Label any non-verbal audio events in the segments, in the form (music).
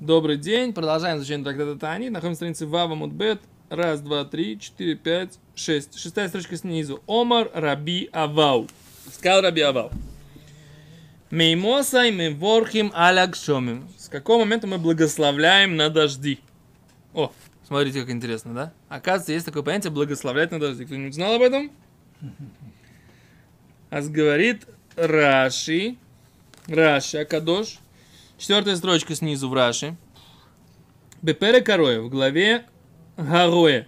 Добрый день. Продолжаем изучение трактата Тани. Находимся на странице Вава Мудбет. Раз, два, три, четыре, пять, шесть. Шестая строчка снизу. Омар Раби Авау. Сказал Раби Авау. Меймосай мы ворхим алякшомим. С какого момента мы благословляем на дожди? О, смотрите, как интересно, да? Оказывается, есть такое понятие благословлять на дожди. Кто-нибудь знал об этом? Ас говорит Раши. Раши Акадош. Четвертая строчка снизу в Раши. Бепере Кароя в главе Гароя.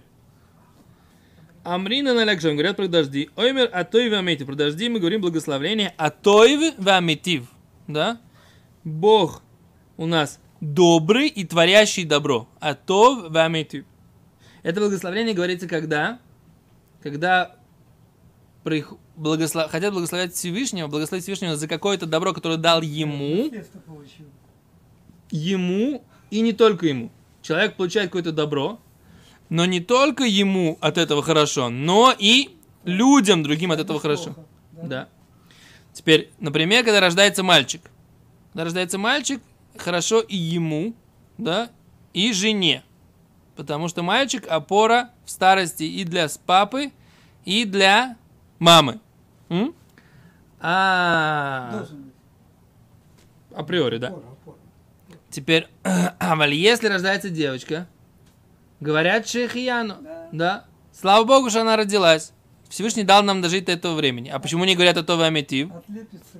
Амрина налякшем говорят про дожди. Оймер атоев аметив. Про дожди мы говорим благословление атоев ваметив. Да? Бог у нас добрый и творящий добро. Атов ваметив. Это благословление говорится когда? Когда прих- благослов... хотят благословлять Всевышнего, благословить Всевышнего за какое-то добро, которое дал ему. Ему и не только ему. Человек получает какое-то добро, но не только ему от этого хорошо, но и людям другим от этого хорошо. Да. Теперь, например, когда рождается мальчик. Когда рождается мальчик, хорошо и ему, да, и жене. Потому что мальчик опора в старости и для папы, и для мамы. М? А, априори, да. Теперь, (clears throat) если рождается девочка, говорят Шехияну. Да. Да. Слава Богу, что она родилась. Всевышний дал нам дожить до этого времени. А почему не говорят это в Аметив? Отлепится